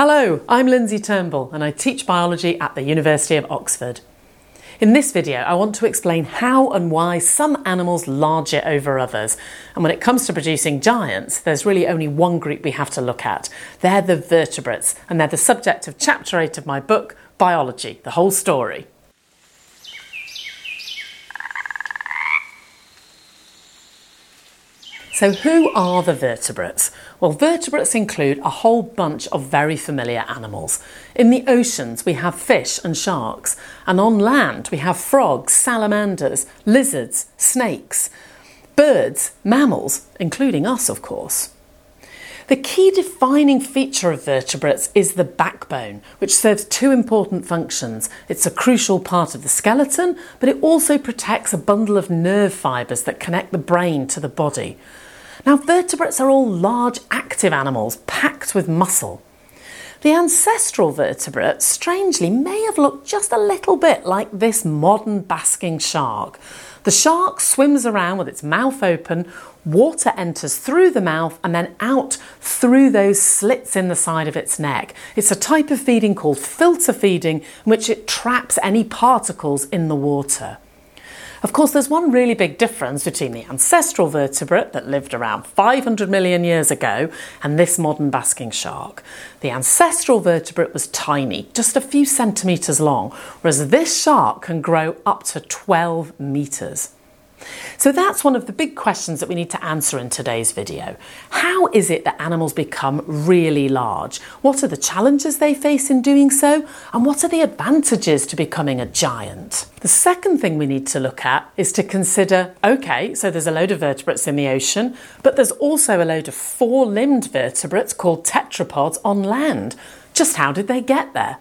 Hello, I'm Lindsay Turnbull and I teach biology at the University of Oxford. In this video, I want to explain how and why some animals larger over others. And when it comes to producing giants, there's really only one group we have to look at. They're the vertebrates, and they're the subject of chapter 8 of my book, Biology, the whole story. So, who are the vertebrates? Well, vertebrates include a whole bunch of very familiar animals. In the oceans, we have fish and sharks, and on land, we have frogs, salamanders, lizards, snakes, birds, mammals, including us, of course. The key defining feature of vertebrates is the backbone, which serves two important functions. It's a crucial part of the skeleton, but it also protects a bundle of nerve fibres that connect the brain to the body. Now, vertebrates are all large active animals packed with muscle. The ancestral vertebrate, strangely, may have looked just a little bit like this modern basking shark. The shark swims around with its mouth open, water enters through the mouth and then out through those slits in the side of its neck. It's a type of feeding called filter feeding, in which it traps any particles in the water. Of course, there's one really big difference between the ancestral vertebrate that lived around 500 million years ago and this modern basking shark. The ancestral vertebrate was tiny, just a few centimetres long, whereas this shark can grow up to 12 metres. So that's one of the big questions that we need to answer in today's video. How is it that animals become really large? What are the challenges they face in doing so? And what are the advantages to becoming a giant? The second thing we need to look at is to consider okay, so there's a load of vertebrates in the ocean, but there's also a load of four limbed vertebrates called tetrapods on land. Just how did they get there?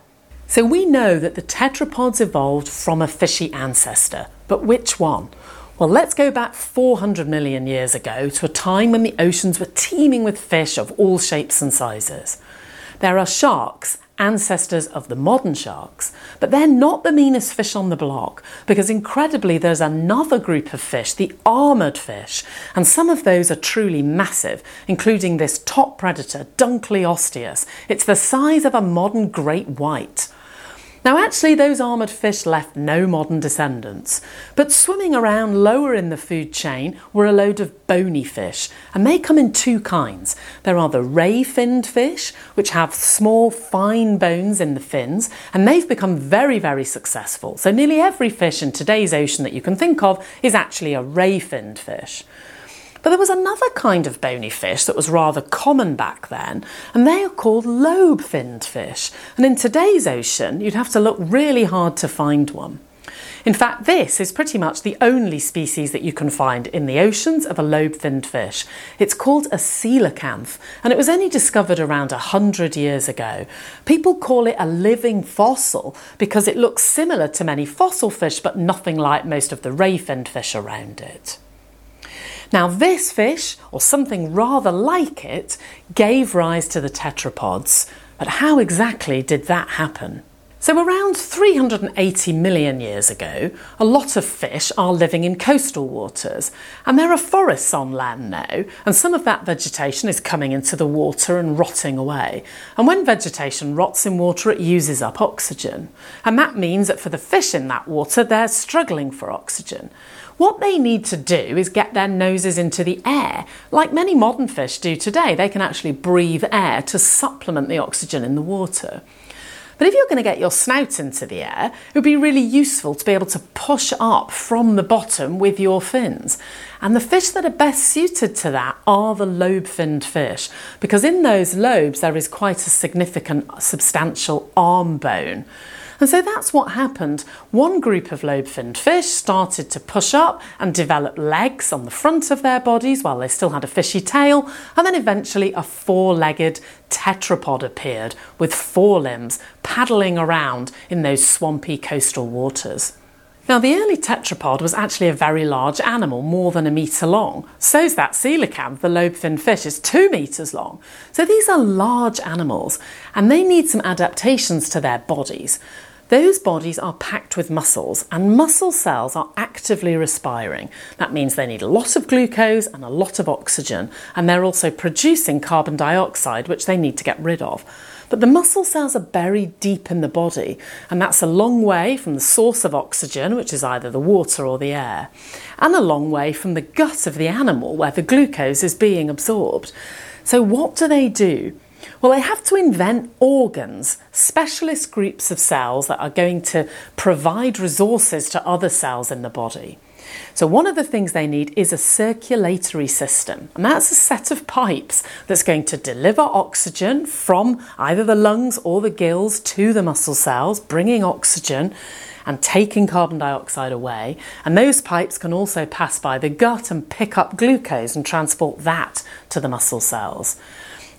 So we know that the tetrapods evolved from a fishy ancestor, but which one? Well, let's go back 400 million years ago to a time when the oceans were teeming with fish of all shapes and sizes. There are sharks, ancestors of the modern sharks, but they're not the meanest fish on the block because incredibly there's another group of fish, the armoured fish, and some of those are truly massive, including this top predator, Dunkleosteus. It's the size of a modern great white. Now, actually, those armoured fish left no modern descendants, but swimming around lower in the food chain were a load of bony fish, and they come in two kinds. There are the ray finned fish, which have small, fine bones in the fins, and they've become very, very successful. So, nearly every fish in today's ocean that you can think of is actually a ray finned fish. But there was another kind of bony fish that was rather common back then, and they are called lobe finned fish. And in today's ocean, you'd have to look really hard to find one. In fact, this is pretty much the only species that you can find in the oceans of a lobe finned fish. It's called a coelacanth, and it was only discovered around 100 years ago. People call it a living fossil because it looks similar to many fossil fish, but nothing like most of the ray finned fish around it. Now, this fish, or something rather like it, gave rise to the tetrapods. But how exactly did that happen? So, around 380 million years ago, a lot of fish are living in coastal waters, and there are forests on land now, and some of that vegetation is coming into the water and rotting away. And when vegetation rots in water, it uses up oxygen, and that means that for the fish in that water, they're struggling for oxygen. What they need to do is get their noses into the air. Like many modern fish do today, they can actually breathe air to supplement the oxygen in the water. But if you're going to get your snout into the air, it would be really useful to be able to push up from the bottom with your fins. And the fish that are best suited to that are the lobe finned fish, because in those lobes there is quite a significant, substantial arm bone. And so that's what happened. One group of lobe finned fish started to push up and develop legs on the front of their bodies while they still had a fishy tail, and then eventually a four legged tetrapod appeared with four limbs paddling around in those swampy coastal waters. Now, the early tetrapod was actually a very large animal, more than a metre long. So's that coelacanth, the lobe finned fish, is two metres long. So these are large animals, and they need some adaptations to their bodies. Those bodies are packed with muscles, and muscle cells are actively respiring. That means they need a lot of glucose and a lot of oxygen, and they're also producing carbon dioxide, which they need to get rid of. But the muscle cells are buried deep in the body, and that's a long way from the source of oxygen, which is either the water or the air, and a long way from the gut of the animal where the glucose is being absorbed. So, what do they do? Well, they have to invent organs, specialist groups of cells that are going to provide resources to other cells in the body. So, one of the things they need is a circulatory system, and that's a set of pipes that's going to deliver oxygen from either the lungs or the gills to the muscle cells, bringing oxygen and taking carbon dioxide away. And those pipes can also pass by the gut and pick up glucose and transport that to the muscle cells.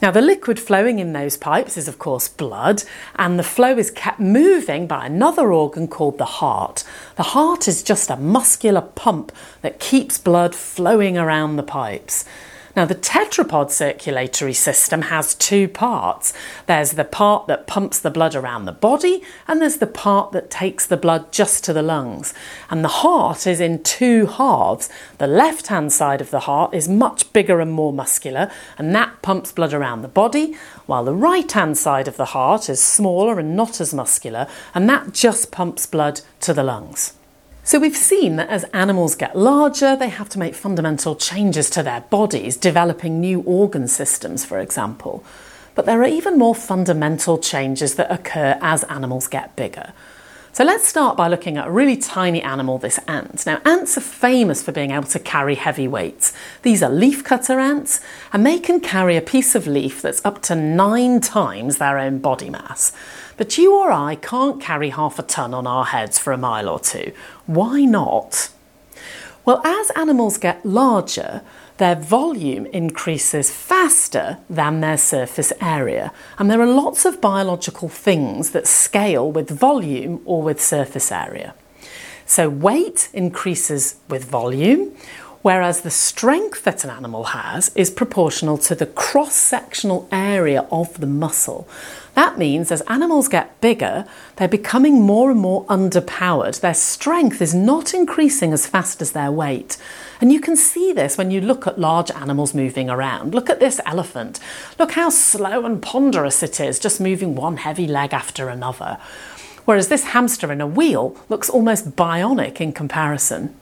Now, the liquid flowing in those pipes is, of course, blood, and the flow is kept moving by another organ called the heart. The heart is just a muscular pump that keeps blood flowing around the pipes. Now, the tetrapod circulatory system has two parts. There's the part that pumps the blood around the body, and there's the part that takes the blood just to the lungs. And the heart is in two halves. The left hand side of the heart is much bigger and more muscular, and that pumps blood around the body, while the right hand side of the heart is smaller and not as muscular, and that just pumps blood to the lungs. So we've seen that as animals get larger, they have to make fundamental changes to their bodies, developing new organ systems, for example. But there are even more fundamental changes that occur as animals get bigger. So let's start by looking at a really tiny animal, this ant. Now, ants are famous for being able to carry heavy weights. These are leafcutter ants, and they can carry a piece of leaf that's up to nine times their own body mass. But you or I can't carry half a tonne on our heads for a mile or two. Why not? Well, as animals get larger, their volume increases faster than their surface area. And there are lots of biological things that scale with volume or with surface area. So, weight increases with volume, whereas the strength that an animal has is proportional to the cross sectional area of the muscle. That means as animals get bigger, they're becoming more and more underpowered. Their strength is not increasing as fast as their weight. And you can see this when you look at large animals moving around. Look at this elephant. Look how slow and ponderous it is, just moving one heavy leg after another. Whereas this hamster in a wheel looks almost bionic in comparison.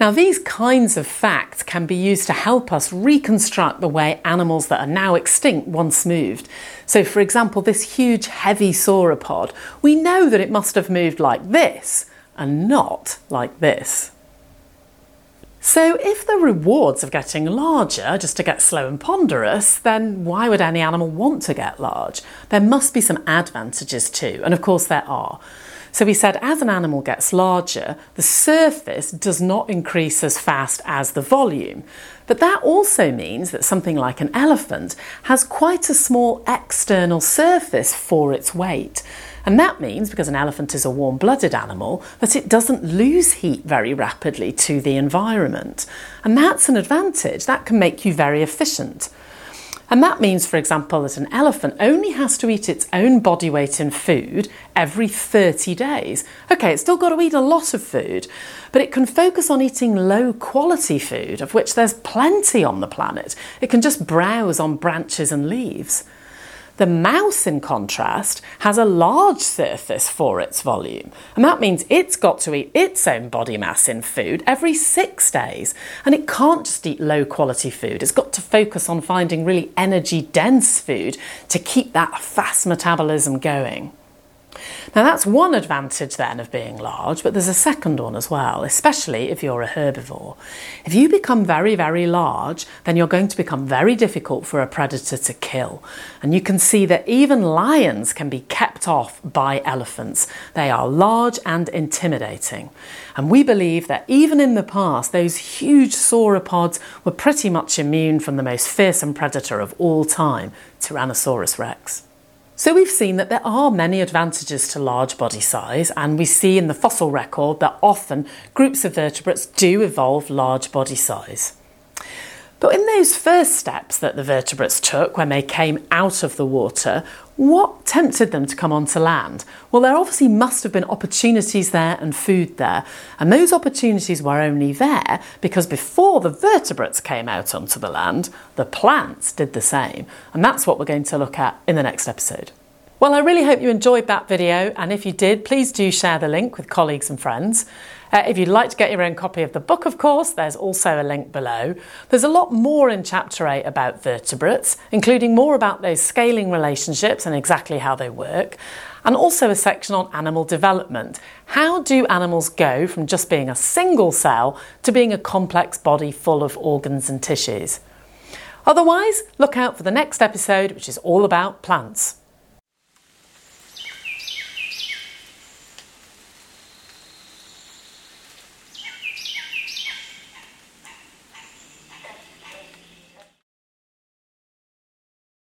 Now, these kinds of facts can be used to help us reconstruct the way animals that are now extinct once moved. So, for example, this huge heavy sauropod, we know that it must have moved like this and not like this. So, if the rewards of getting larger just to get slow and ponderous, then why would any animal want to get large? There must be some advantages too, and of course there are. So we said as an animal gets larger, the surface does not increase as fast as the volume. But that also means that something like an elephant has quite a small external surface for its weight. And that means, because an elephant is a warm blooded animal, that it doesn't lose heat very rapidly to the environment. And that's an advantage. That can make you very efficient. And that means, for example, that an elephant only has to eat its own body weight in food every 30 days. Okay, it's still got to eat a lot of food, but it can focus on eating low quality food, of which there's plenty on the planet. It can just browse on branches and leaves. The mouse, in contrast, has a large surface for its volume, and that means it's got to eat its own body mass in food every six days. And it can't just eat low quality food, it's got to focus on finding really energy dense food to keep that fast metabolism going. Now, that's one advantage then of being large, but there's a second one as well, especially if you're a herbivore. If you become very, very large, then you're going to become very difficult for a predator to kill. And you can see that even lions can be kept off by elephants. They are large and intimidating. And we believe that even in the past, those huge sauropods were pretty much immune from the most fearsome predator of all time, Tyrannosaurus rex. So we've seen that there are many advantages to large body size, and we see in the fossil record that often groups of vertebrates do evolve large body size. But in those first steps that the vertebrates took when they came out of the water, what tempted them to come onto land? Well, there obviously must have been opportunities there and food there. And those opportunities were only there because before the vertebrates came out onto the land, the plants did the same. And that's what we're going to look at in the next episode. Well, I really hope you enjoyed that video, and if you did, please do share the link with colleagues and friends. Uh, if you'd like to get your own copy of the book, of course, there's also a link below. There's a lot more in Chapter 8 about vertebrates, including more about those scaling relationships and exactly how they work, and also a section on animal development. How do animals go from just being a single cell to being a complex body full of organs and tissues? Otherwise, look out for the next episode, which is all about plants.